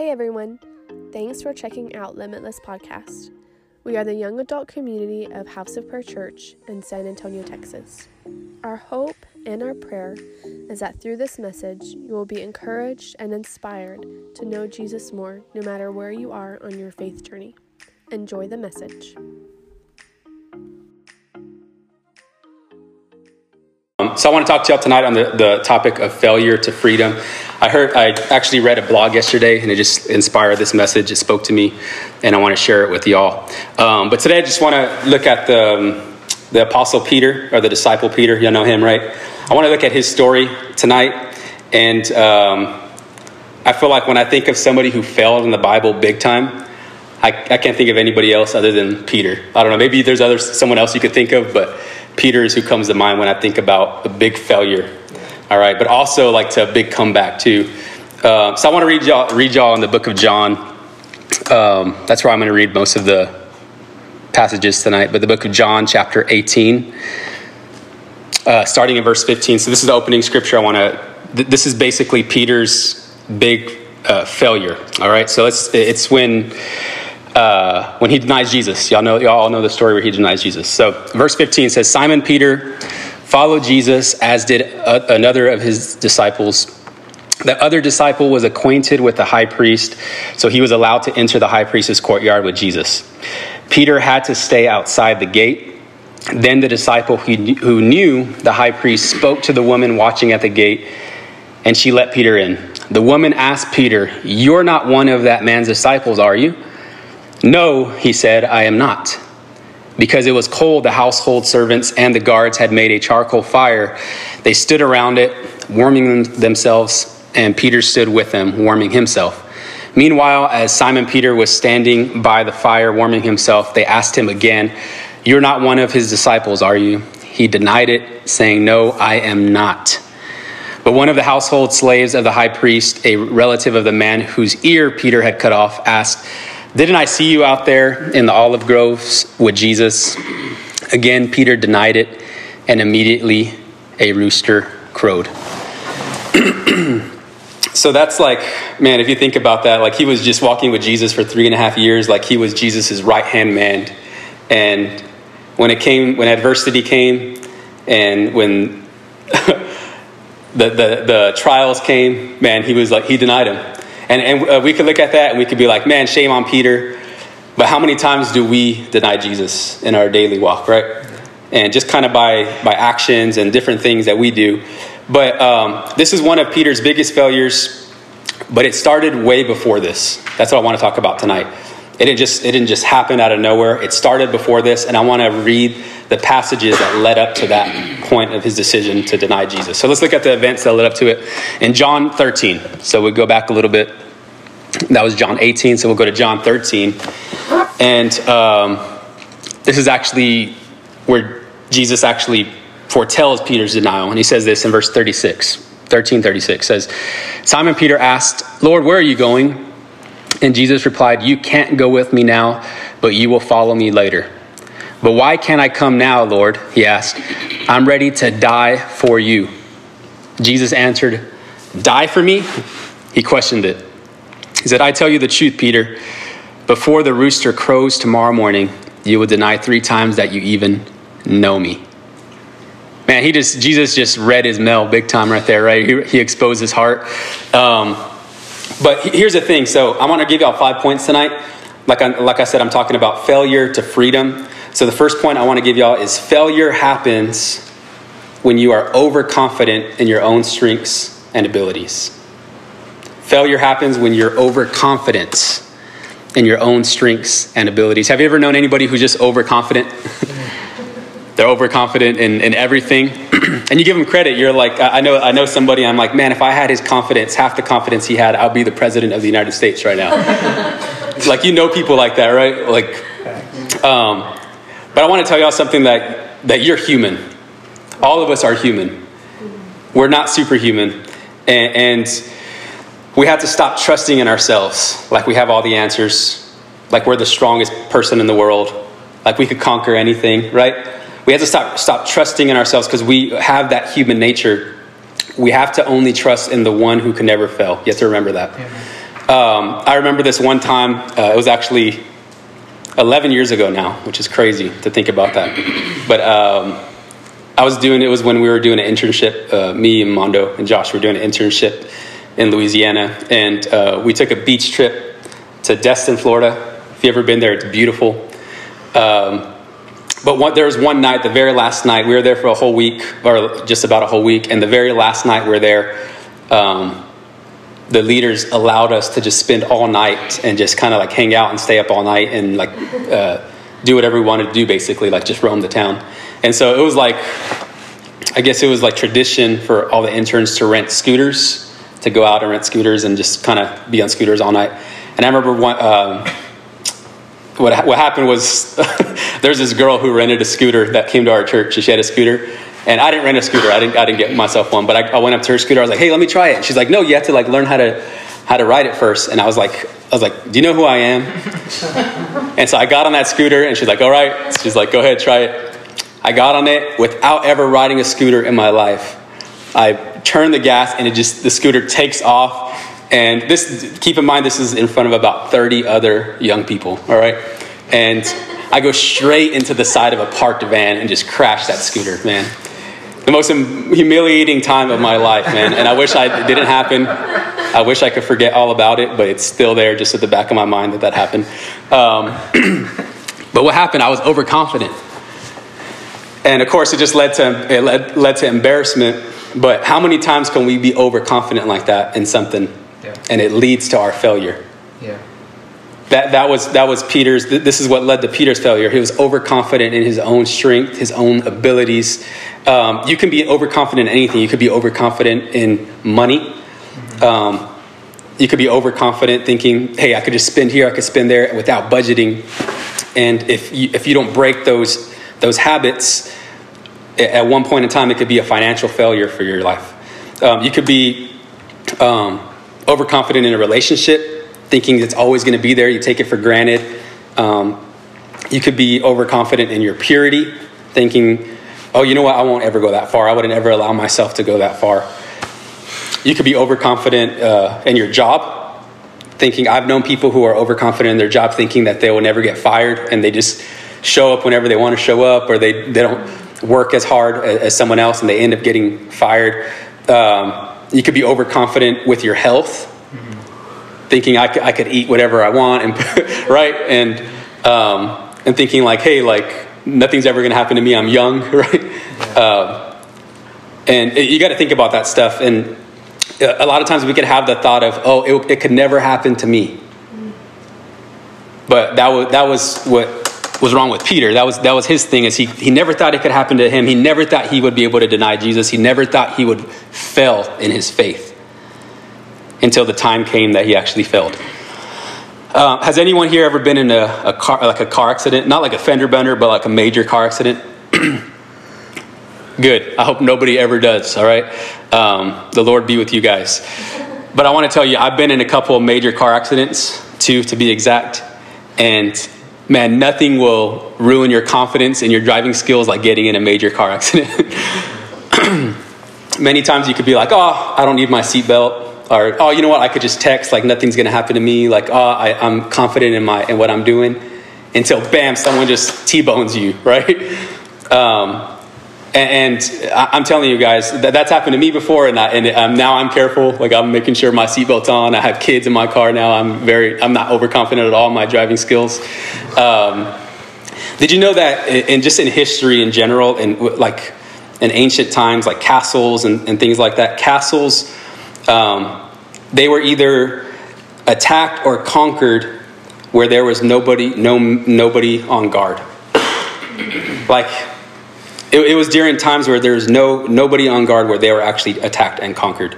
Hey everyone! Thanks for checking out Limitless Podcast. We are the young adult community of House of Prayer Church in San Antonio, Texas. Our hope and our prayer is that through this message, you will be encouraged and inspired to know Jesus more no matter where you are on your faith journey. Enjoy the message. So I want to talk to y'all tonight on the, the topic of failure to freedom. I heard, I actually read a blog yesterday and it just inspired this message. It spoke to me and I want to share it with y'all. Um, but today I just want to look at the, um, the apostle Peter or the disciple Peter. Y'all know him, right? I want to look at his story tonight. And um, I feel like when I think of somebody who failed in the Bible big time, I, I can't think of anybody else other than Peter. I don't know. Maybe there's other someone else you could think of, but Peter is who comes to mind when I think about a big failure. All right, but also like to a big comeback too. Uh, so I want to read y'all read y'all in the book of John. Um, that's where I'm going to read most of the passages tonight. But the book of John, chapter 18, uh, starting in verse 15. So this is the opening scripture. I want to. Th- this is basically Peter's big uh, failure. All right, so it's it's when uh, when he denies Jesus. Y'all know, y'all all know the story where he denies Jesus. So, verse 15 says, Simon Peter followed Jesus, as did a, another of his disciples. The other disciple was acquainted with the high priest, so he was allowed to enter the high priest's courtyard with Jesus. Peter had to stay outside the gate. Then the disciple who knew the high priest spoke to the woman watching at the gate, and she let Peter in. The woman asked Peter, You're not one of that man's disciples, are you? No, he said, I am not. Because it was cold, the household servants and the guards had made a charcoal fire. They stood around it, warming themselves, and Peter stood with them, warming himself. Meanwhile, as Simon Peter was standing by the fire, warming himself, they asked him again, You're not one of his disciples, are you? He denied it, saying, No, I am not. But one of the household slaves of the high priest, a relative of the man whose ear Peter had cut off, asked, didn't I see you out there in the olive groves with Jesus? Again, Peter denied it, and immediately a rooster crowed. so that's like, man, if you think about that, like he was just walking with Jesus for three and a half years, like he was Jesus' right hand man. And when it came, when adversity came, and when the, the, the trials came, man, he was like, he denied him. And, and uh, we could look at that and we could be like, man, shame on Peter. But how many times do we deny Jesus in our daily walk, right? And just kind of by, by actions and different things that we do. But um, this is one of Peter's biggest failures, but it started way before this. That's what I want to talk about tonight. It didn't just it didn't just happen out of nowhere. It started before this, and I want to read the passages that led up to that point of his decision to deny Jesus. So let's look at the events that led up to it. In John 13, so we go back a little bit. That was John 18, so we'll go to John 13, and um, this is actually where Jesus actually foretells Peter's denial, and he says this in verse 36. 1336 says, Simon Peter asked, Lord, where are you going? And Jesus replied, You can't go with me now, but you will follow me later. But why can't I come now, Lord? He asked. I'm ready to die for you. Jesus answered, Die for me? He questioned it. He said, I tell you the truth, Peter. Before the rooster crows tomorrow morning, you will deny three times that you even know me. Man, he just Jesus just read his mail big time right there, right? He, he exposed his heart. Um, but here's the thing. So I want to give y'all five points tonight. Like I, like I said, I'm talking about failure to freedom. So the first point I want to give y'all is failure happens when you are overconfident in your own strengths and abilities. Failure happens when you're overconfident in your own strengths and abilities. Have you ever known anybody who's just overconfident? They're overconfident in, in everything. and you give them credit. You're like, I know, I know somebody, I'm like, man, if I had his confidence, half the confidence he had, I'll be the president of the United States right now. like, you know people like that, right? Like, um, but I want to tell y'all something that, that you're human. All of us are human. We're not superhuman. And, and we have to stop trusting in ourselves like we have all the answers, like we're the strongest person in the world, like we could conquer anything, right? We have to stop, stop trusting in ourselves because we have that human nature. We have to only trust in the one who can never fail. You have to remember that. um, I remember this one time, uh, it was actually 11 years ago now, which is crazy to think about that. But um, I was doing it was when we were doing an internship. Uh, me and Mondo and Josh were doing an internship in Louisiana, and uh, we took a beach trip to Destin, Florida. If you've ever been there, it's beautiful. Um, but one, there was one night, the very last night, we were there for a whole week, or just about a whole week, and the very last night we were there. Um, the leaders allowed us to just spend all night and just kind of like hang out and stay up all night and like uh, do whatever we wanted to do, basically, like just roam the town. And so it was like, I guess it was like tradition for all the interns to rent scooters, to go out and rent scooters and just kind of be on scooters all night. And I remember one, um, what, what happened was there's this girl who rented a scooter that came to our church. and She had a scooter and I didn't rent a scooter. I didn't, I didn't get myself one, but I, I went up to her scooter. I was like, hey, let me try it. And she's like, no, you have to like learn how to, how to ride it first. And I was like, I was like, do you know who I am? and so I got on that scooter and she's like, all right. She's like, go ahead, try it. I got on it without ever riding a scooter in my life. I turned the gas and it just, the scooter takes off. And this, keep in mind, this is in front of about 30 other young people, all right? And I go straight into the side of a parked van and just crash that scooter, man the most humiliating time of my life, man. And I wish I didn't happen. I wish I could forget all about it, but it's still there, just at the back of my mind that that happened. Um, but what happened? I was overconfident, and of course, it just led to it led, led to embarrassment. But how many times can we be overconfident like that in something, yeah. and it leads to our failure? Yeah. That, that, was, that was Peter's, this is what led to Peter's failure. He was overconfident in his own strength, his own abilities. Um, you can be overconfident in anything. You could be overconfident in money. Um, you could be overconfident thinking, hey, I could just spend here, I could spend there without budgeting. And if you, if you don't break those, those habits, at one point in time, it could be a financial failure for your life. Um, you could be um, overconfident in a relationship thinking it's always going to be there. You take it for granted. Um, you could be overconfident in your purity, thinking, oh, you know what, I won't ever go that far. I wouldn't ever allow myself to go that far. You could be overconfident uh, in your job, thinking, I've known people who are overconfident in their job, thinking that they will never get fired, and they just show up whenever they want to show up, or they, they don't work as hard as, as someone else, and they end up getting fired. Um, you could be overconfident with your health thinking I could, I could eat whatever I want, and right, and um, and thinking like, hey, like nothing's ever going to happen to me. I'm young, right? Yeah. Uh, and it, you got to think about that stuff. And a lot of times we could have the thought of, oh, it, it could never happen to me. But that was that was what was wrong with Peter. That was that was his thing. Is he he never thought it could happen to him. He never thought he would be able to deny Jesus. He never thought he would fail in his faith until the time came that he actually failed. Uh, has anyone here ever been in a, a, car, like a car accident? Not like a fender bender, but like a major car accident? Good. I hope nobody ever does, all right? Um, the Lord be with you guys. But I want to tell you, I've been in a couple of major car accidents, two to be exact. And man, nothing will ruin your confidence and your driving skills like getting in a major car accident. Many times you could be like, oh, I don't need my seatbelt or oh you know what i could just text like nothing's to happen to me like oh I, i'm confident in my in what i'm doing until bam someone just t-bones you right um, and, and, i'm telling you guys that that's happened to me before and, I, and um, now i'm careful. Like i'm making sure my seatbelt's on. I have kids in my car now. I'm very i'm not overconfident at all in my driving skills. Um, did you know that in just in history in general and like in ancient times like castles and, and things like that castles um, they were either attacked or conquered where there was nobody, no, nobody on guard. like, it, it was during times where there was no, nobody on guard where they were actually attacked and conquered.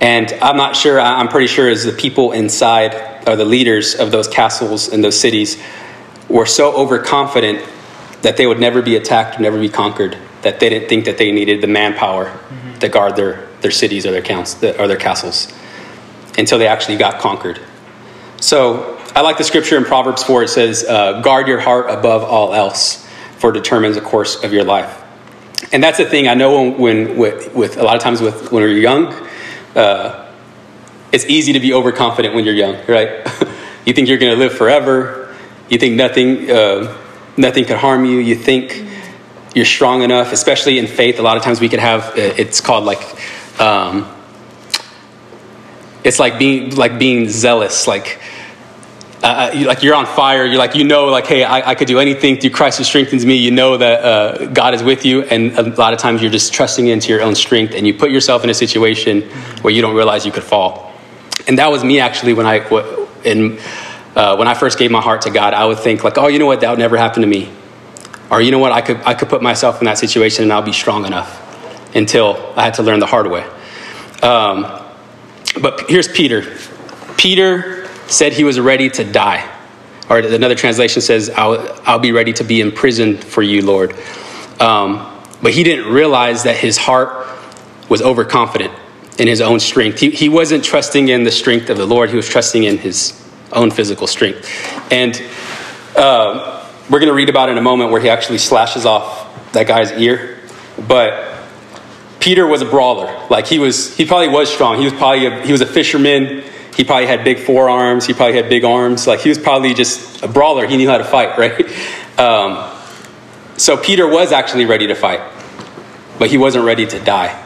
And I'm not sure, I'm pretty sure as the people inside, or the leaders of those castles and those cities, were so overconfident that they would never be attacked, never be conquered, that they didn't think that they needed the manpower mm-hmm. to guard their, their cities or their, counts, or their castles until they actually got conquered. So I like the scripture in Proverbs 4. It says, uh, Guard your heart above all else, for determines the course of your life. And that's the thing I know when, with, with, a lot of times with when we're young, uh, it's easy to be overconfident when you're young, right? you think you're going to live forever. You think nothing, uh, nothing could harm you. You think you're strong enough, especially in faith. A lot of times we could have, uh, it's called like, um, it's like being like being zealous, like uh, you, like you're on fire. You're like you know, like hey, I, I could do anything through Christ who strengthens me. You know that uh, God is with you, and a lot of times you're just trusting into your own strength, and you put yourself in a situation where you don't realize you could fall. And that was me actually when I in uh, when I first gave my heart to God. I would think like, oh, you know what, that would never happen to me, or you know what, I could I could put myself in that situation and I'll be strong enough. Until I had to learn the hard way. Um, but here's Peter. Peter said he was ready to die. Or another translation says, I'll, I'll be ready to be imprisoned for you, Lord. Um, but he didn't realize that his heart was overconfident in his own strength. He, he wasn't trusting in the strength of the Lord, he was trusting in his own physical strength. And uh, we're going to read about in a moment where he actually slashes off that guy's ear. But Peter was a brawler. Like he was, he probably was strong. He was probably a, he was a fisherman. He probably had big forearms. He probably had big arms. Like he was probably just a brawler. He knew how to fight, right? Um, so Peter was actually ready to fight, but he wasn't ready to die.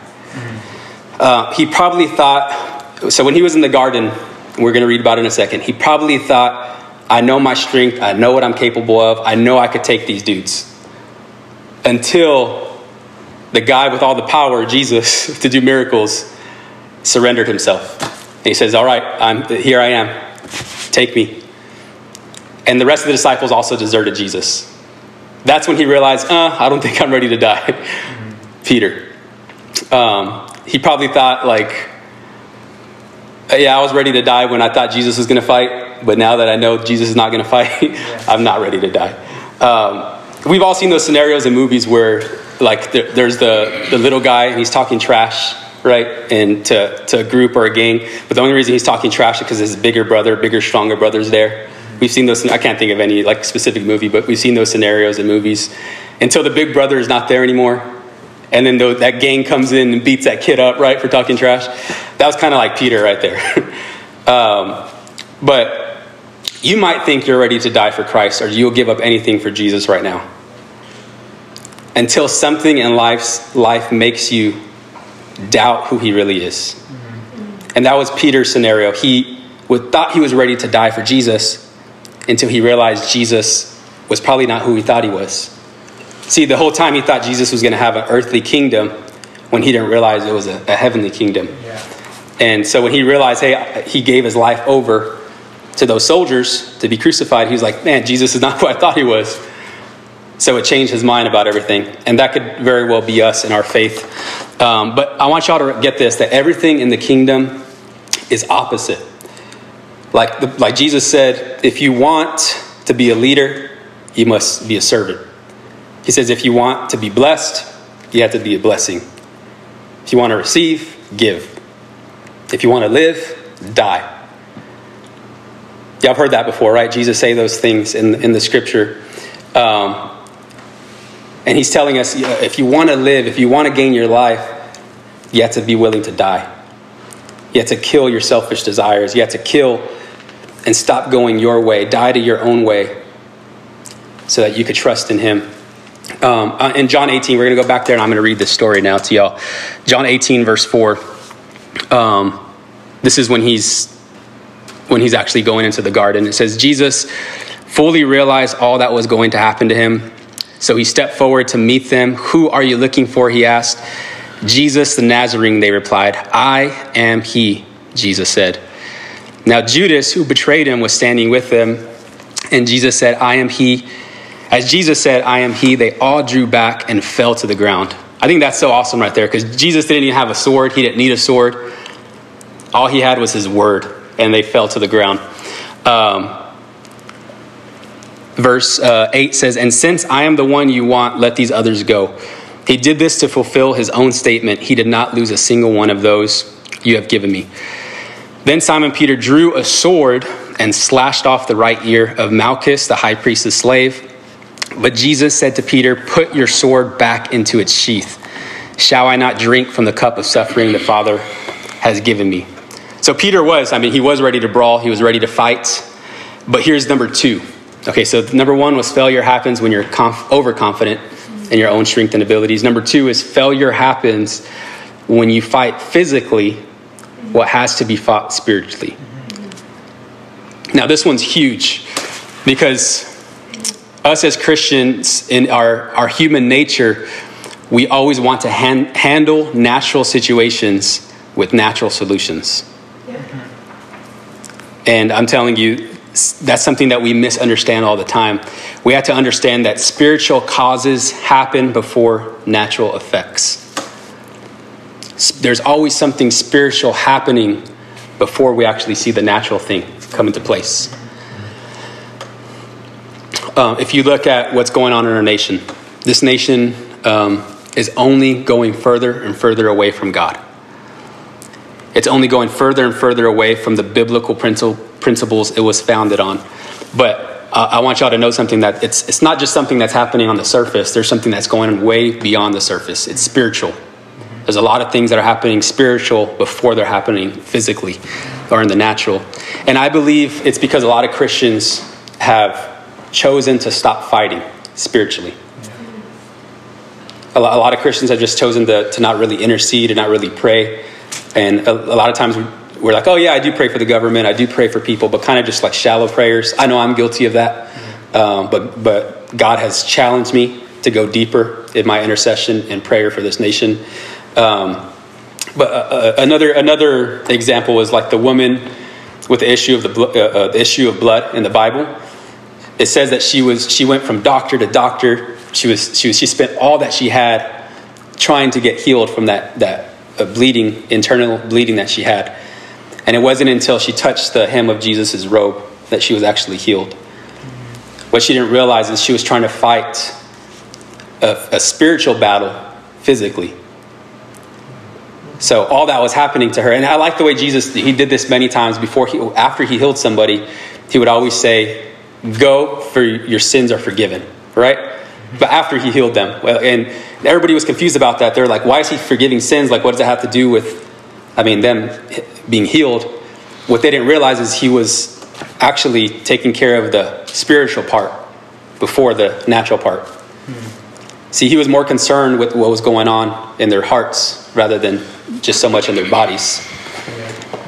Uh, he probably thought, so when he was in the garden, we're going to read about it in a second, he probably thought, I know my strength. I know what I'm capable of. I know I could take these dudes. Until the guy with all the power, Jesus, to do miracles, surrendered himself. And he says, All right, I'm, here I am. Take me. And the rest of the disciples also deserted Jesus. That's when he realized, uh, I don't think I'm ready to die. Peter. Um, he probably thought, like, yeah, I was ready to die when I thought Jesus was going to fight, but now that I know Jesus is not going to fight, yeah. I'm not ready to die. Um, we've all seen those scenarios in movies where, like, there's the, the little guy and he's talking trash right? And to, to a group or a gang. But the only reason he's talking trash is because his bigger brother, bigger, stronger brother's there. We've seen those, I can't think of any like specific movie, but we've seen those scenarios in movies. Until the big brother is not there anymore. And then the, that gang comes in and beats that kid up, right, for talking trash. That was kind of like Peter right there. um, but you might think you're ready to die for Christ or you'll give up anything for Jesus right now. Until something in life's life makes you doubt who he really is. And that was Peter's scenario. He would, thought he was ready to die for Jesus until he realized Jesus was probably not who he thought he was. See, the whole time he thought Jesus was going to have an earthly kingdom when he didn't realize it was a, a heavenly kingdom. Yeah. And so when he realized, hey, he gave his life over to those soldiers to be crucified, he was like, man, Jesus is not who I thought he was. So it changed his mind about everything. And that could very well be us in our faith. Um, but I want y'all to get this that everything in the kingdom is opposite. Like, the, like Jesus said, if you want to be a leader, you must be a servant. He says, if you want to be blessed, you have to be a blessing. If you want to receive, give. If you want to live, die. Yeah, I've heard that before, right? Jesus say those things in, in the scripture. Um, and he's telling us if you want to live, if you want to gain your life, you have to be willing to die. You have to kill your selfish desires. You have to kill and stop going your way, die to your own way, so that you could trust in him. Um, uh, in John 18, we're going to go back there and I'm going to read this story now to y'all. John 18, verse 4. Um, this is when he's when he's actually going into the garden. It says, Jesus fully realized all that was going to happen to him so he stepped forward to meet them. Who are you looking for? He asked. Jesus the Nazarene, they replied. I am he, Jesus said. Now Judas, who betrayed him, was standing with them. And Jesus said, I am he. As Jesus said, I am he, they all drew back and fell to the ground. I think that's so awesome right there because Jesus didn't even have a sword. He didn't need a sword. All he had was his word, and they fell to the ground. Um, verse uh, 8 says, And since I am the one you want, let these others go. He did this to fulfill his own statement. He did not lose a single one of those you have given me. Then Simon Peter drew a sword and slashed off the right ear of Malchus, the high priest's slave. But Jesus said to Peter, Put your sword back into its sheath. Shall I not drink from the cup of suffering the Father has given me? So Peter was, I mean, he was ready to brawl, he was ready to fight. But here's number two. Okay, so number one was failure happens when you're conf- overconfident in your own strength and abilities. Number two is failure happens when you fight physically what has to be fought spiritually. Now, this one's huge because us as Christians, in our, our human nature, we always want to han- handle natural situations with natural solutions. And I'm telling you, that's something that we misunderstand all the time. We have to understand that spiritual causes happen before natural effects. There's always something spiritual happening before we actually see the natural thing come into place. Uh, if you look at what's going on in our nation, this nation um, is only going further and further away from God. It's only going further and further away from the biblical principles it was founded on. But uh, I want y'all to know something that it's, it's not just something that's happening on the surface, there's something that's going way beyond the surface. It's spiritual. There's a lot of things that are happening spiritual before they're happening physically or in the natural. And I believe it's because a lot of Christians have chosen to stop fighting spiritually. A lot, of Christians have just chosen to, to not really intercede and not really pray. And a, a lot of times we're like, oh, yeah, I do pray for the government, I do pray for people, but kind of just like shallow prayers. I know I'm guilty of that. Um, but, but God has challenged me to go deeper in my intercession and prayer for this nation. Um, but uh, uh another, another example was like the woman with the issue of the, uh, uh, the issue of blood in the Bible it says that she was she went from doctor to doctor. She was she was she spent all that she had trying to get healed from that that uh, bleeding internal bleeding that she had. And it wasn't until she touched the hem of Jesus' robe that she was actually healed. What she didn't realize is she was trying to fight a, a spiritual battle physically. So all that was happening to her, and I like the way Jesus he did this many times before he after he healed somebody, he would always say, go for your sins are forgiven, right? But after he healed them. And everybody was confused about that. They're like, why is he forgiving sins? Like, what does it have to do with, I mean, them being healed? What they didn't realize is he was actually taking care of the spiritual part before the natural part. Hmm. See, he was more concerned with what was going on in their hearts rather than just so much in their bodies.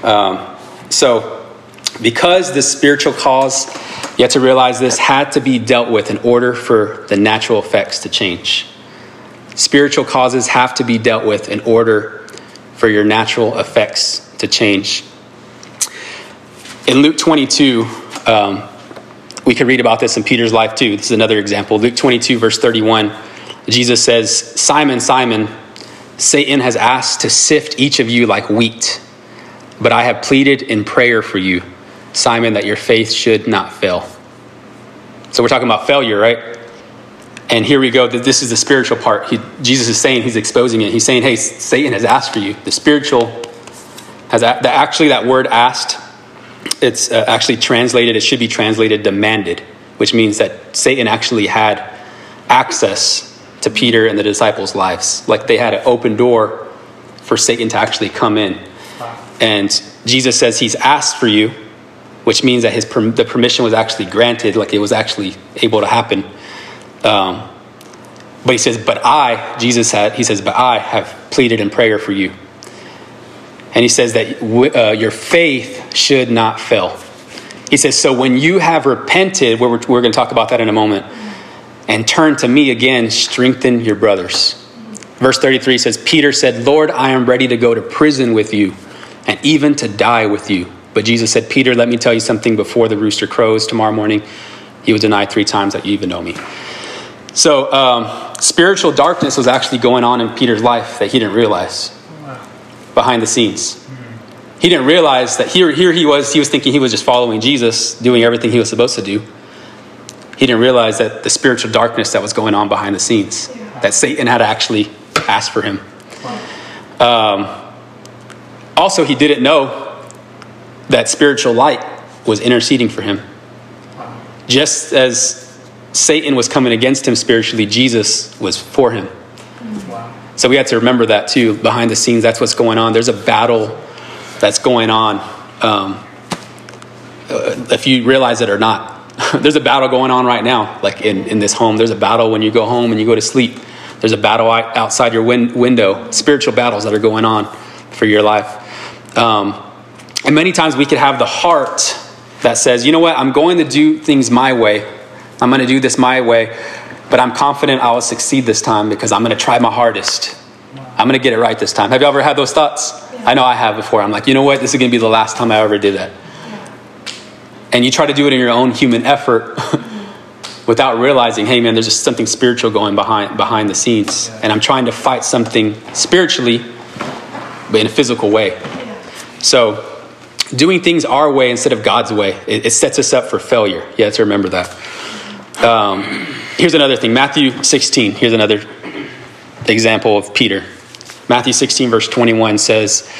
Um, so, because the spiritual cause you have to realize this had to be dealt with in order for the natural effects to change. Spiritual causes have to be dealt with in order for your natural effects to change. In Luke 22, um, we could read about this in Peter's life too. This is another example. Luke 22, verse 31, Jesus says, Simon, Simon, Satan has asked to sift each of you like wheat, but I have pleaded in prayer for you Simon, that your faith should not fail. So we're talking about failure, right? And here we go. This is the spiritual part. He, Jesus is saying, he's exposing it. He's saying, hey, Satan has asked for you. The spiritual has actually that word asked, it's uh, actually translated, it should be translated demanded, which means that Satan actually had access to Peter and the disciples' lives. Like they had an open door for Satan to actually come in. And Jesus says he's asked for you which means that his the permission was actually granted, like it was actually able to happen. Um, but he says, "But I," Jesus had. He says, "But I have pleaded in prayer for you." And he says that uh, your faith should not fail. He says, "So when you have repented, we're, we're going to talk about that in a moment, and turn to me again, strengthen your brothers." Verse 33 says, Peter said, Lord, I am ready to go to prison with you and even to die with you. But Jesus said, Peter, let me tell you something before the rooster crows tomorrow morning. You will deny three times that you even know me. So, um, spiritual darkness was actually going on in Peter's life that he didn't realize behind the scenes. He didn't realize that here, here he was, he was thinking he was just following Jesus, doing everything he was supposed to do. He didn't realize that the spiritual darkness that was going on behind the scenes, that Satan had actually asked for him. Um, also, he didn't know that spiritual light was interceding for him. Just as Satan was coming against him spiritually, Jesus was for him. So we have to remember that too. Behind the scenes, that's what's going on. There's a battle that's going on, um, uh, if you realize it or not. there's a battle going on right now, like in, in this home. There's a battle when you go home and you go to sleep. There's a battle outside your win- window, spiritual battles that are going on for your life. Um, and many times we could have the heart that says, you know what, I'm going to do things my way. I'm going to do this my way, but I'm confident I will succeed this time because I'm going to try my hardest. I'm going to get it right this time. Have you ever had those thoughts? I know I have before. I'm like, you know what, this is going to be the last time I ever did that. And you try to do it in your own human effort without realizing, hey man, there's just something spiritual going behind behind the scenes. And I'm trying to fight something spiritually, but in a physical way. So doing things our way instead of God's way, it, it sets us up for failure. You have to remember that. Um, here's another thing Matthew 16. Here's another example of Peter. Matthew 16, verse 21 says,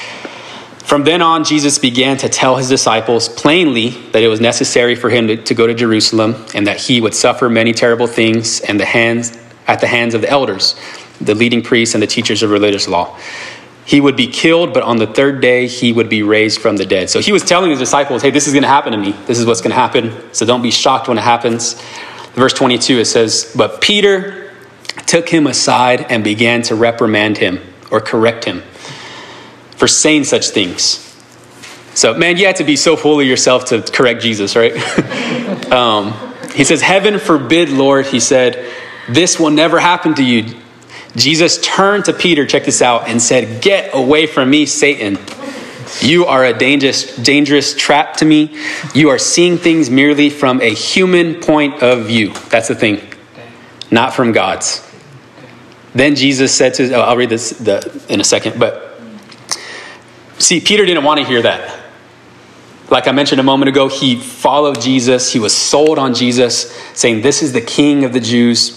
From then on, Jesus began to tell his disciples plainly that it was necessary for him to, to go to Jerusalem and that he would suffer many terrible things and the hands, at the hands of the elders, the leading priests, and the teachers of religious law he would be killed, but on the third day he would be raised from the dead. So he was telling his disciples, hey, this is going to happen to me. This is what's going to happen. So don't be shocked when it happens. Verse 22, it says, But Peter took him aside and began to reprimand him or correct him for saying such things. So, man, you had to be so full of yourself to correct Jesus, right? um, he says, Heaven forbid, Lord, he said, this will never happen to you. Jesus turned to Peter, check this out, and said, Get away from me, Satan. You are a dangerous, dangerous trap to me. You are seeing things merely from a human point of view. That's the thing, not from God's. Then Jesus said to, oh, I'll read this the, in a second, but see, Peter didn't want to hear that. Like I mentioned a moment ago, he followed Jesus. He was sold on Jesus, saying, This is the king of the Jews.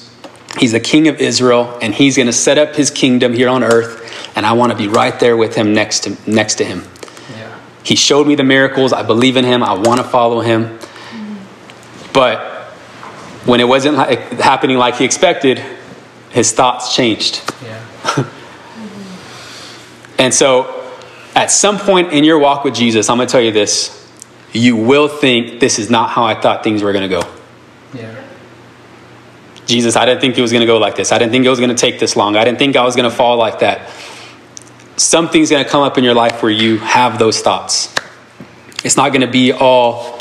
He's the king of Israel, and he's going to set up his kingdom here on earth, and I want to be right there with him next to, next to him. He showed me the miracles. I believe in him. I want to follow him. But when it wasn't like, happening like he expected, his thoughts changed. Yeah. mm-hmm. And so, at some point in your walk with Jesus, I'm going to tell you this you will think this is not how I thought things were going to go. Yeah. Jesus, I didn't think it was going to go like this. I didn't think it was going to take this long. I didn't think I was going to fall like that. Something's going to come up in your life where you have those thoughts. It's not going to be all,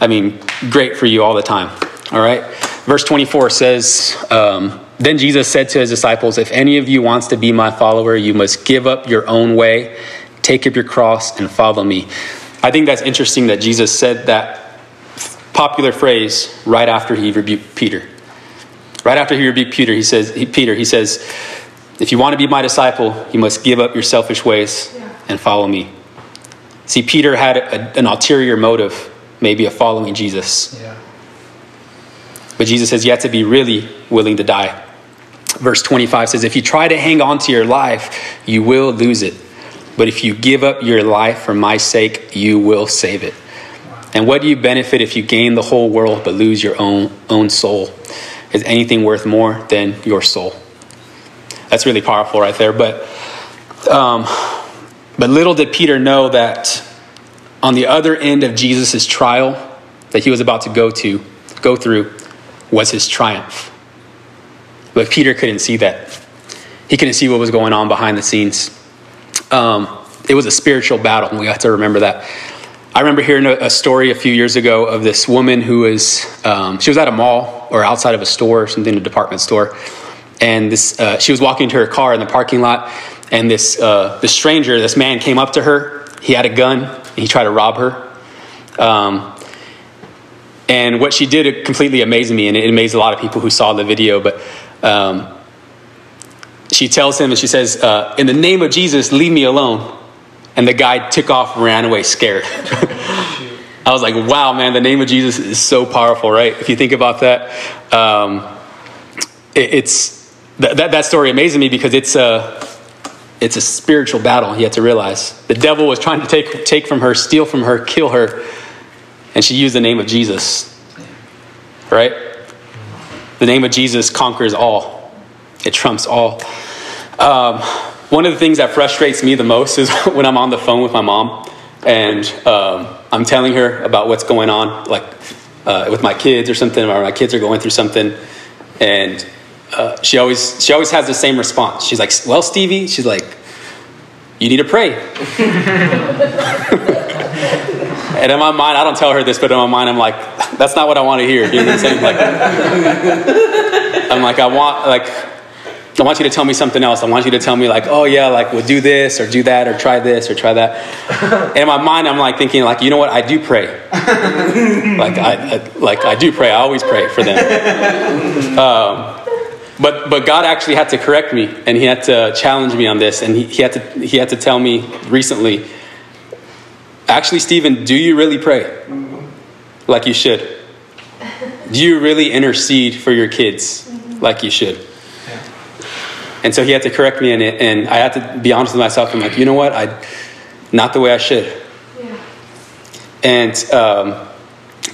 I mean, great for you all the time. All right? Verse 24 says, um, Then Jesus said to his disciples, If any of you wants to be my follower, you must give up your own way, take up your cross, and follow me. I think that's interesting that Jesus said that popular phrase right after he rebuked Peter. Right after he rebuked Peter, he says, he, Peter, he says, if you want to be my disciple, you must give up your selfish ways and follow me. See, Peter had a, an ulterior motive, maybe of following Jesus. Yeah. But Jesus says you have to be really willing to die. Verse 25 says, If you try to hang on to your life, you will lose it. But if you give up your life for my sake, you will save it. And what do you benefit if you gain the whole world but lose your own, own soul? Is anything worth more than your soul? That's really powerful right there. But, um, but little did Peter know that on the other end of Jesus' trial that he was about to go to, go through, was his triumph. But Peter couldn't see that. He couldn't see what was going on behind the scenes. Um, it was a spiritual battle, and we have to remember that. I remember hearing a, a, story a few years ago of this woman who was, um, she was at a mall or outside of a store, something, a department store. And this, uh, she was walking to her car in the parking lot, and this, uh, this stranger, this man came up to her. He had a gun, and he tried to rob her. Um, and what she did it completely amazed me, and it amazed a lot of people who saw the video. But um, she tells him, and she says, uh, In the name of Jesus, leave me alone. And the guy took off ran away scared. I was like, wow, man, the name of Jesus is so powerful, right? If you think about that, um, it, it's that, that, that story amazes me because it's a, it's a spiritual battle. You have to realize the devil was trying to take, take from her, steal from her, kill her, and she used the name of Jesus, right? The name of Jesus conquers all, it trumps all. Um, one of the things that frustrates me the most is when I'm on the phone with my mom and um, I'm telling her about what's going on, like uh, with my kids or something, or my kids are going through something, and uh, she always she always has the same response. She's like, "Well, Stevie," she's like, "You need to pray." and in my mind, I don't tell her this, but in my mind, I'm like, "That's not what I want to hear." You know what I'm saying? Like, I'm like, I want like I want you to tell me something else. I want you to tell me like, oh yeah, like we'll do this or do that or try this or try that. And in my mind, I'm like thinking like, you know what? I do pray. like I, I, like I do pray. I always pray for them. Um, but but God actually had to correct me and He had to challenge me on this and He, he had to He had to tell me recently. Actually, Stephen, do you really pray like you should? Do you really intercede for your kids like you should? And so he had to correct me in it, and I had to be honest with myself. I'm like, you know what? I, not the way I should. Yeah. And, um,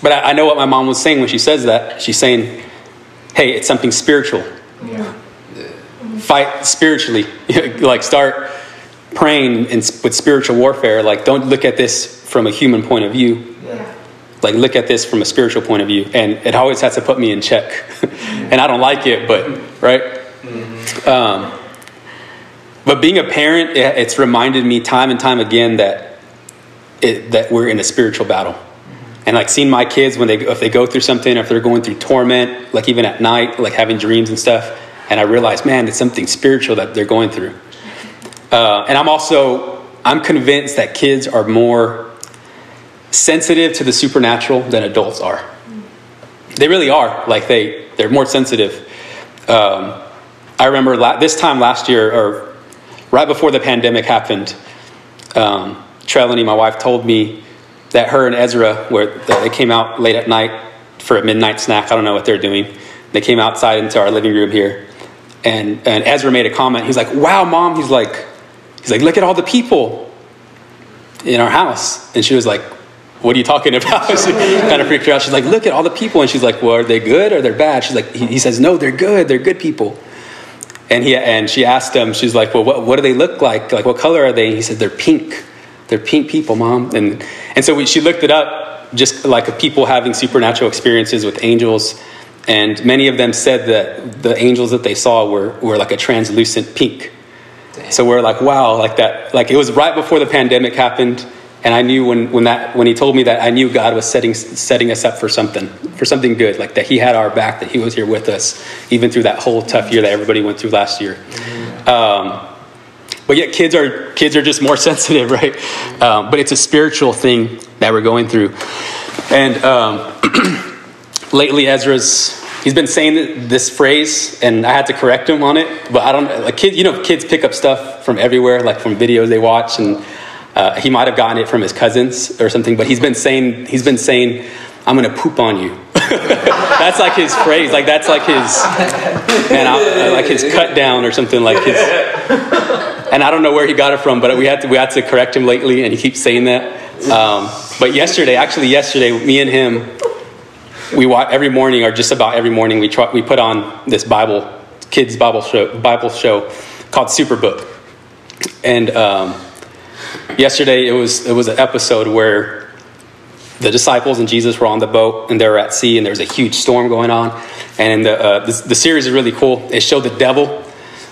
but I, I, know what my mom was saying when she says that. She's saying, hey, it's something spiritual. Yeah. Fight spiritually. like, start praying in, with spiritual warfare. Like, don't look at this from a human point of view. Yeah. Like, look at this from a spiritual point of view. And it always has to put me in check. and I don't like it, but, right? Um, but being a parent, it's reminded me time and time again that it, that we're in a spiritual battle. And like seeing my kids when they if they go through something, if they're going through torment, like even at night, like having dreams and stuff, and I realize, man, it's something spiritual that they're going through. Uh, and I'm also I'm convinced that kids are more sensitive to the supernatural than adults are. They really are. Like they they're more sensitive. Um, I remember la- this time last year, or right before the pandemic happened, um, my wife, told me that her and Ezra, where they came out late at night for a midnight snack. I don't know what they're doing. They came outside into our living room here, and and Ezra made a comment. He's like, "Wow, mom." He's like, he's like, "Look at all the people in our house," and she was like. What are you talking about? she kind of freaked her out. She's like, look at all the people. And she's like, well, are they good or they're bad? She's like, he, he says, no, they're good. They're good people. And, he, and she asked him, she's like, well, what, what do they look like? Like, what color are they? And he said, they're pink. They're pink people, mom. And, and so we, she looked it up, just like people having supernatural experiences with angels. And many of them said that the angels that they saw were, were like a translucent pink. So we're like, wow, like that. Like it was right before the pandemic happened. And I knew when, when, that, when he told me that, I knew God was setting, setting us up for something, for something good, like that he had our back, that he was here with us, even through that whole tough year that everybody went through last year. Um, but yet kids are, kids are just more sensitive, right? Um, but it's a spiritual thing that we're going through. And um, lately, Ezra's, he's been saying this phrase, and I had to correct him on it. But I don't, like kids, you know, kids pick up stuff from everywhere, like from videos they watch, and uh, he might have gotten it from his cousins or something, but he's been saying, he's been saying, I'm going to poop on you. that's like his phrase. Like that's like his, man, uh, like his cut down or something like his. And I don't know where he got it from, but we had to we had to correct him lately, and he keeps saying that. Um, but yesterday, actually yesterday, me and him, we watch every morning, or just about every morning, we try, we put on this Bible kids Bible show Bible show called Superbook, and. Um, Yesterday, it was, it was an episode where the disciples and Jesus were on the boat and they were at sea and there was a huge storm going on. And the, uh, the, the series is really cool. It showed the devil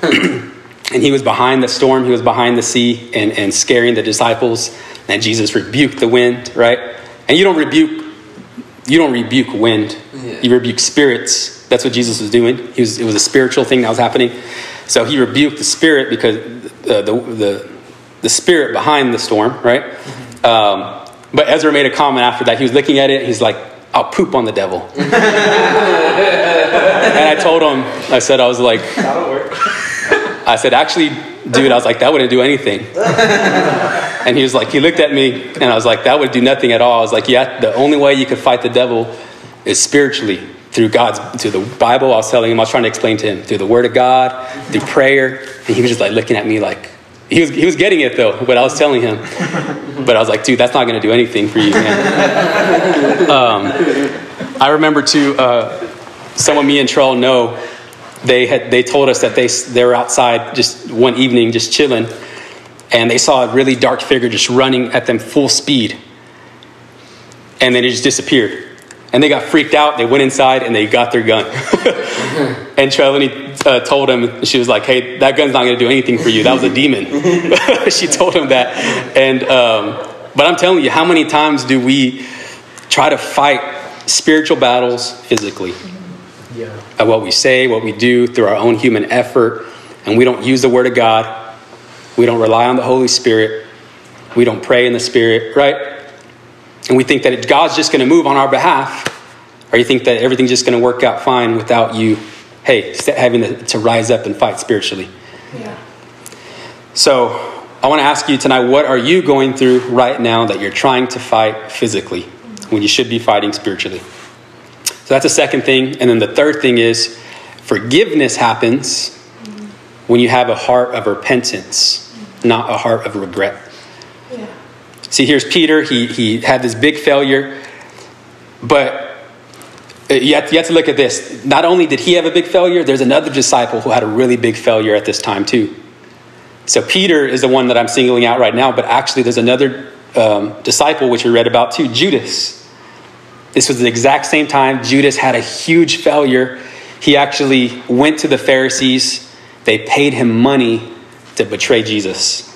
and he was behind the storm, he was behind the sea and, and scaring the disciples. And Jesus rebuked the wind, right? And you don't rebuke, you don't rebuke wind. Yeah. You rebuke spirits. That's what Jesus was doing. He was, it was a spiritual thing that was happening. So he rebuked the spirit because uh, the, the, the spirit behind the storm, right? Um, but Ezra made a comment after that. He was looking at it. He's like, I'll poop on the devil. and I told him, I said, I was like, That'll work. I said, actually, dude, I was like, that wouldn't do anything. and he was like, he looked at me, and I was like, that would do nothing at all. I was like, yeah, the only way you could fight the devil is spiritually through God's, through the Bible. I was telling him, I was trying to explain to him through the Word of God, through prayer. And he was just like looking at me like, he was, he was getting it though, but I was telling him. But I was like, dude, that's not going to do anything for you, man. Um, I remember too, uh, someone me and Trell know, they had they told us that they they were outside just one evening, just chilling, and they saw a really dark figure just running at them full speed, and then it just disappeared. And they got freaked out. They went inside and they got their gun. and Trelawney uh, told him, she was like, "Hey, that gun's not going to do anything for you. That was a demon." she told him that, and um, but I'm telling you, how many times do we try to fight spiritual battles physically? Yeah. At what we say, what we do through our own human effort, and we don't use the Word of God. We don't rely on the Holy Spirit. We don't pray in the Spirit, right? And we think that God's just going to move on our behalf, or you think that everything's just going to work out fine without you, hey, having to rise up and fight spiritually. Yeah. So I want to ask you tonight what are you going through right now that you're trying to fight physically when you should be fighting spiritually? So that's the second thing. And then the third thing is forgiveness happens when you have a heart of repentance, not a heart of regret. Yeah. See, here's Peter. He, he had this big failure, but you have, you have to look at this. Not only did he have a big failure, there's another disciple who had a really big failure at this time, too. So Peter is the one that I'm singling out right now, but actually there's another um, disciple which we read about too, Judas. This was the exact same time Judas had a huge failure. He actually went to the Pharisees. They paid him money to betray Jesus.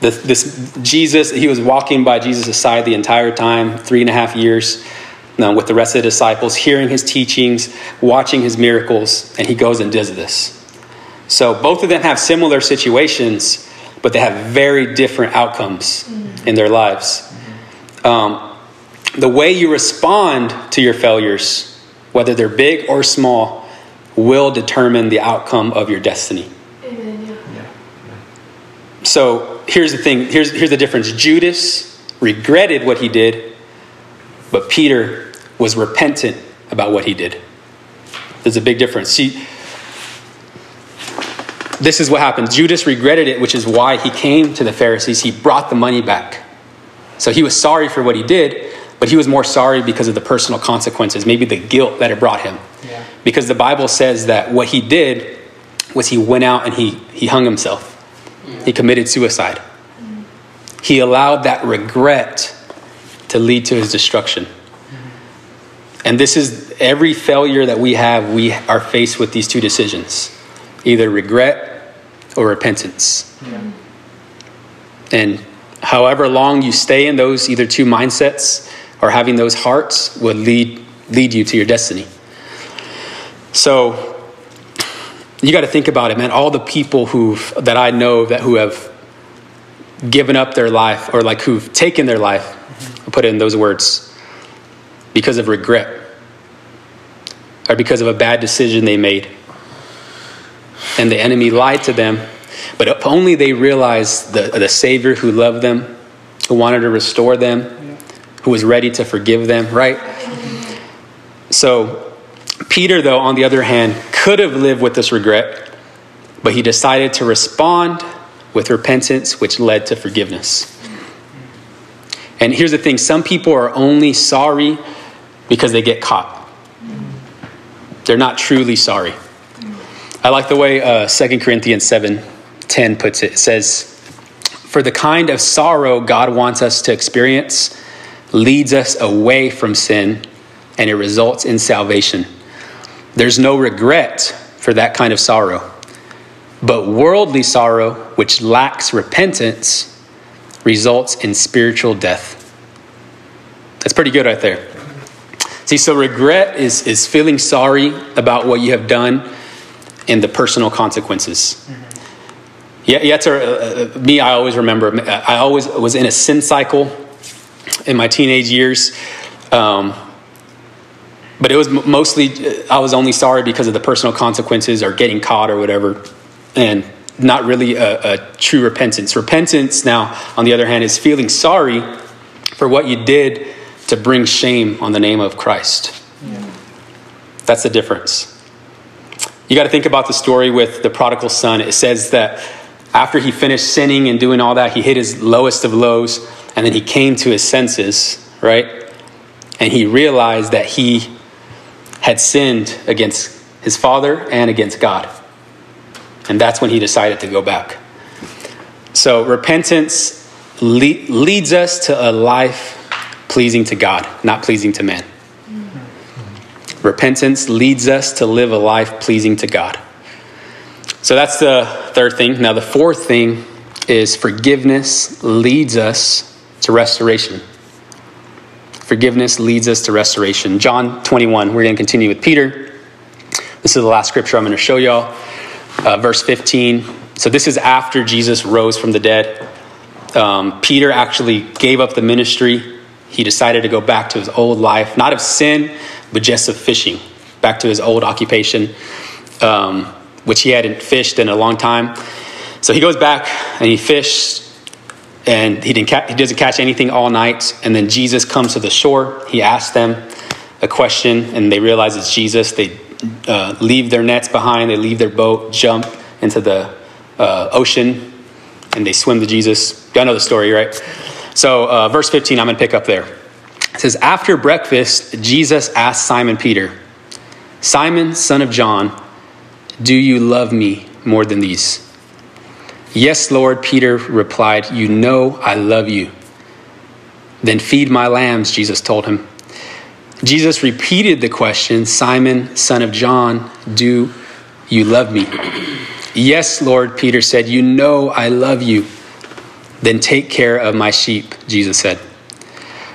This, this Jesus, he was walking by Jesus' side the entire time, three and a half years, now, with the rest of the disciples, hearing his teachings, watching his miracles, and he goes and does this. So both of them have similar situations, but they have very different outcomes mm-hmm. in their lives. Um, the way you respond to your failures, whether they're big or small, will determine the outcome of your destiny. Amen, yeah. So here's the thing here's, here's the difference Judas regretted what he did, but Peter was repentant about what he did. There's a big difference. See, this is what happens. Judas regretted it, which is why he came to the Pharisees. He brought the money back. So he was sorry for what he did, but he was more sorry because of the personal consequences, maybe the guilt that it brought him. Yeah. Because the Bible says that what he did was he went out and he, he hung himself, yeah. he committed suicide. Mm-hmm. He allowed that regret to lead to his destruction. Mm-hmm. And this is every failure that we have, we are faced with these two decisions either regret or repentance. Yeah. And however long you stay in those either two mindsets or having those hearts will lead lead you to your destiny. So you got to think about it, man. All the people who that I know that who have given up their life or like who've taken their life, I'll put it in those words, because of regret or because of a bad decision they made and the enemy lied to them. But if only they realized the, the Savior who loved them, who wanted to restore them, who was ready to forgive them, right? So, Peter, though, on the other hand, could have lived with this regret, but he decided to respond with repentance, which led to forgiveness. And here's the thing some people are only sorry because they get caught, they're not truly sorry. I like the way uh, 2 Corinthians 7 10 puts it. It says, For the kind of sorrow God wants us to experience leads us away from sin and it results in salvation. There's no regret for that kind of sorrow. But worldly sorrow, which lacks repentance, results in spiritual death. That's pretty good right there. See, so regret is, is feeling sorry about what you have done and the personal consequences. Mm-hmm. Yeah, yet uh, uh, me, I always remember, I always was in a sin cycle in my teenage years. Um, but it was mostly, uh, I was only sorry because of the personal consequences or getting caught or whatever, and not really a, a true repentance. Repentance, now, on the other hand, is feeling sorry for what you did to bring shame on the name of Christ. Yeah. That's the difference. You got to think about the story with the prodigal son. It says that after he finished sinning and doing all that, he hit his lowest of lows, and then he came to his senses, right? And he realized that he had sinned against his father and against God. And that's when he decided to go back. So repentance le- leads us to a life pleasing to God, not pleasing to man. Repentance leads us to live a life pleasing to God. So that's the third thing. Now, the fourth thing is forgiveness leads us to restoration. Forgiveness leads us to restoration. John 21, we're going to continue with Peter. This is the last scripture I'm going to show y'all. Uh, verse 15. So, this is after Jesus rose from the dead. Um, Peter actually gave up the ministry. He decided to go back to his old life, not of sin, but just of fishing, back to his old occupation, um, which he hadn't fished in a long time. So he goes back and he fished, and he didn't ca- he doesn't catch anything all night. And then Jesus comes to the shore. He asks them a question, and they realize it's Jesus. They uh, leave their nets behind. They leave their boat, jump into the uh, ocean, and they swim to Jesus. Y'all know the story, right? So, uh, verse 15, I'm going to pick up there. It says, After breakfast, Jesus asked Simon Peter, Simon, son of John, do you love me more than these? Yes, Lord, Peter replied, You know I love you. Then feed my lambs, Jesus told him. Jesus repeated the question, Simon, son of John, do you love me? Yes, Lord, Peter said, You know I love you. Then take care of my sheep, Jesus said.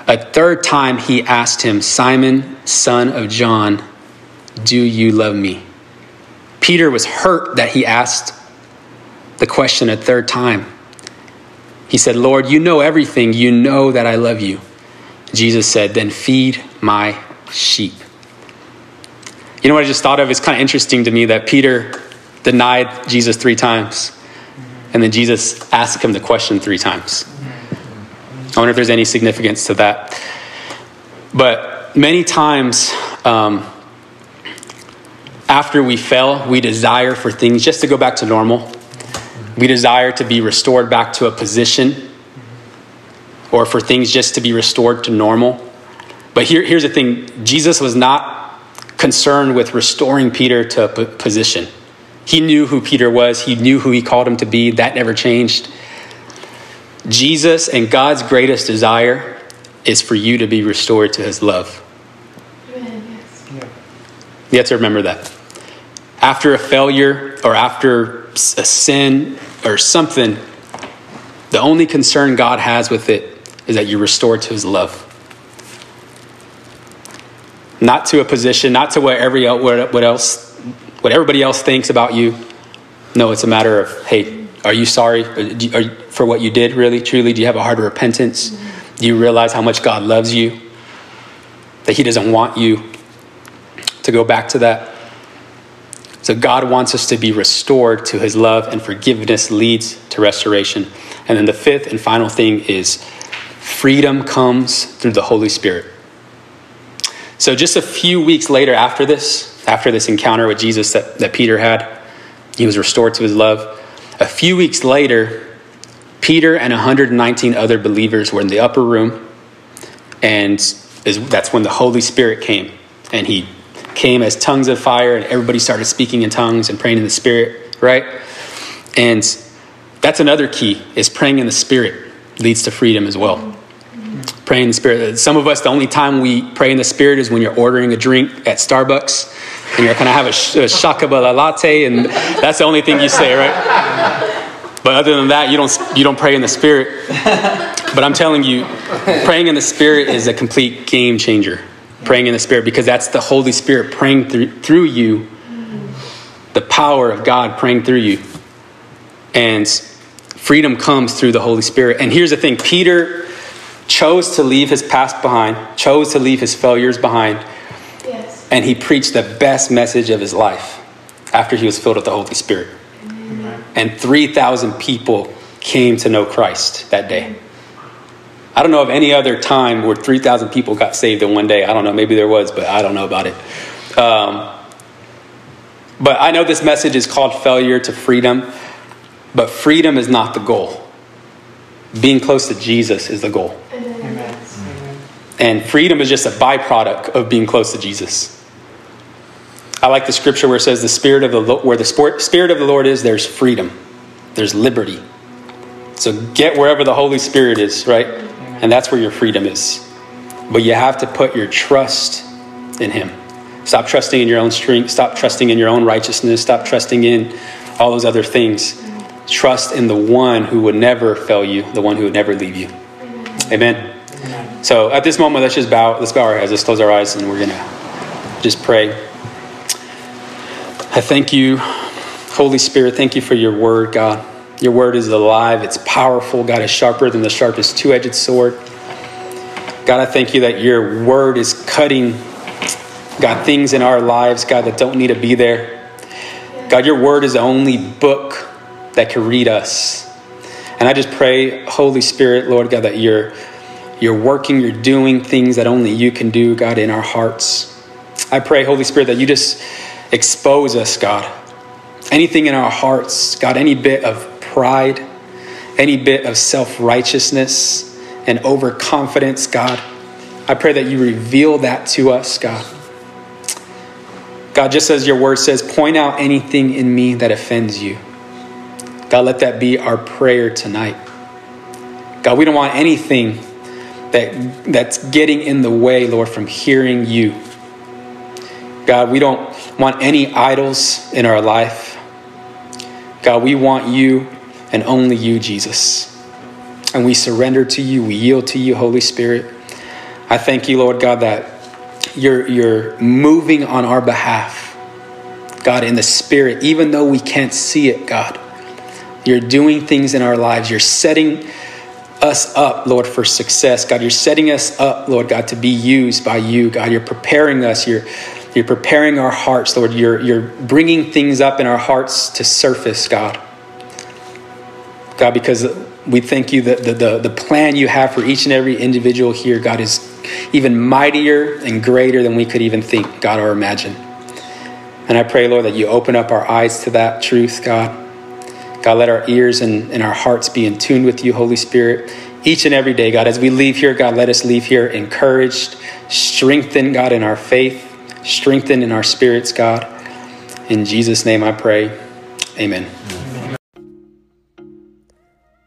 A third time he asked him, Simon, son of John, do you love me? Peter was hurt that he asked the question a third time. He said, Lord, you know everything. You know that I love you. Jesus said, Then feed my sheep. You know what I just thought of? It's kind of interesting to me that Peter denied Jesus three times, and then Jesus asked him the question three times. I wonder if there's any significance to that. But many times, um, after we fail, we desire for things just to go back to normal. We desire to be restored back to a position or for things just to be restored to normal. But here, here's the thing Jesus was not concerned with restoring Peter to a position. He knew who Peter was, he knew who he called him to be. That never changed. Jesus and God's greatest desire is for you to be restored to his love. You have to remember that. After a failure or after a sin or something, the only concern God has with it is that you're restored to his love. Not to a position, not to what, every, what, else, what everybody else thinks about you. No, it's a matter of, hey, are you sorry for what you did, really, truly? Do you have a heart of repentance? Do you realize how much God loves you? That He doesn't want you to go back to that? So, God wants us to be restored to His love, and forgiveness leads to restoration. And then the fifth and final thing is freedom comes through the Holy Spirit. So, just a few weeks later after this, after this encounter with Jesus that, that Peter had, he was restored to his love. A few weeks later, Peter and 119 other believers were in the upper room, and that's when the Holy Spirit came. And he came as tongues of fire, and everybody started speaking in tongues and praying in the Spirit, right? And that's another key, is praying in the Spirit leads to freedom as well. Praying in the Spirit. Some of us, the only time we pray in the Spirit is when you're ordering a drink at Starbucks and you're going to have a, a shakabala latte, and that's the only thing you say, right? But other than that, you don't, you don't pray in the Spirit. But I'm telling you, praying in the Spirit is a complete game changer. Praying in the Spirit, because that's the Holy Spirit praying through, through you, the power of God praying through you. And freedom comes through the Holy Spirit. And here's the thing Peter chose to leave his past behind, chose to leave his failures behind, yes. and he preached the best message of his life after he was filled with the Holy Spirit. Amen. And 3,000 people came to know Christ that day. I don't know of any other time where 3,000 people got saved in one day. I don't know. Maybe there was, but I don't know about it. Um, but I know this message is called Failure to Freedom, but freedom is not the goal. Being close to Jesus is the goal. Amen. And freedom is just a byproduct of being close to Jesus. I like the scripture where it says the spirit of the where the spirit of the Lord is, there's freedom, there's liberty. So get wherever the Holy Spirit is, right? And that's where your freedom is. But you have to put your trust in Him. Stop trusting in your own strength. Stop trusting in your own righteousness. Stop trusting in all those other things. Trust in the one who would never fail you, the one who would never leave you. Amen. So at this moment, let's just bow. Let's bow our heads. Let's close our eyes, and we're gonna just pray. I thank you, Holy Spirit. Thank you for your word, God. Your word is alive. It's powerful. God is sharper than the sharpest two-edged sword. God, I thank you that your word is cutting God, things in our lives, God, that don't need to be there. God, your word is the only book that can read us. And I just pray, Holy Spirit, Lord God, that you're you're working, you're doing things that only you can do, God, in our hearts. I pray, Holy Spirit, that you just expose us, God. Anything in our hearts, God, any bit of pride, any bit of self righteousness and overconfidence, God. I pray that you reveal that to us, God. God, just as your word says, point out anything in me that offends you. God, let that be our prayer tonight. God, we don't want anything that, that's getting in the way, Lord, from hearing you. God, we don't want any idols in our life. God, we want you and only you, Jesus. And we surrender to you, we yield to you, Holy Spirit. I thank you, Lord God, that you're, you're moving on our behalf, God, in the Spirit, even though we can't see it, God. You're doing things in our lives. You're setting us up, Lord, for success. God, you're setting us up, Lord God, to be used by you. God, you're preparing us. You're, you're preparing our hearts, Lord. You're, you're bringing things up in our hearts to surface, God. God, because we thank you that the, the, the plan you have for each and every individual here, God, is even mightier and greater than we could even think, God, or imagine. And I pray, Lord, that you open up our eyes to that truth, God. God, let our ears and, and our hearts be in tune with you, Holy Spirit, each and every day, God. As we leave here, God, let us leave here encouraged, strengthened, God, in our faith, strengthened in our spirits, God. In Jesus' name I pray. Amen.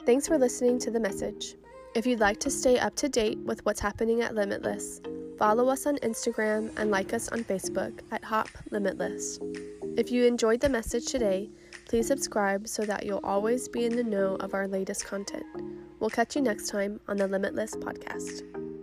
Thanks for listening to the message. If you'd like to stay up to date with what's happening at Limitless, follow us on Instagram and like us on Facebook at Hop Limitless. If you enjoyed the message today, please subscribe so that you'll always be in the know of our latest content. We'll catch you next time on the Limitless podcast.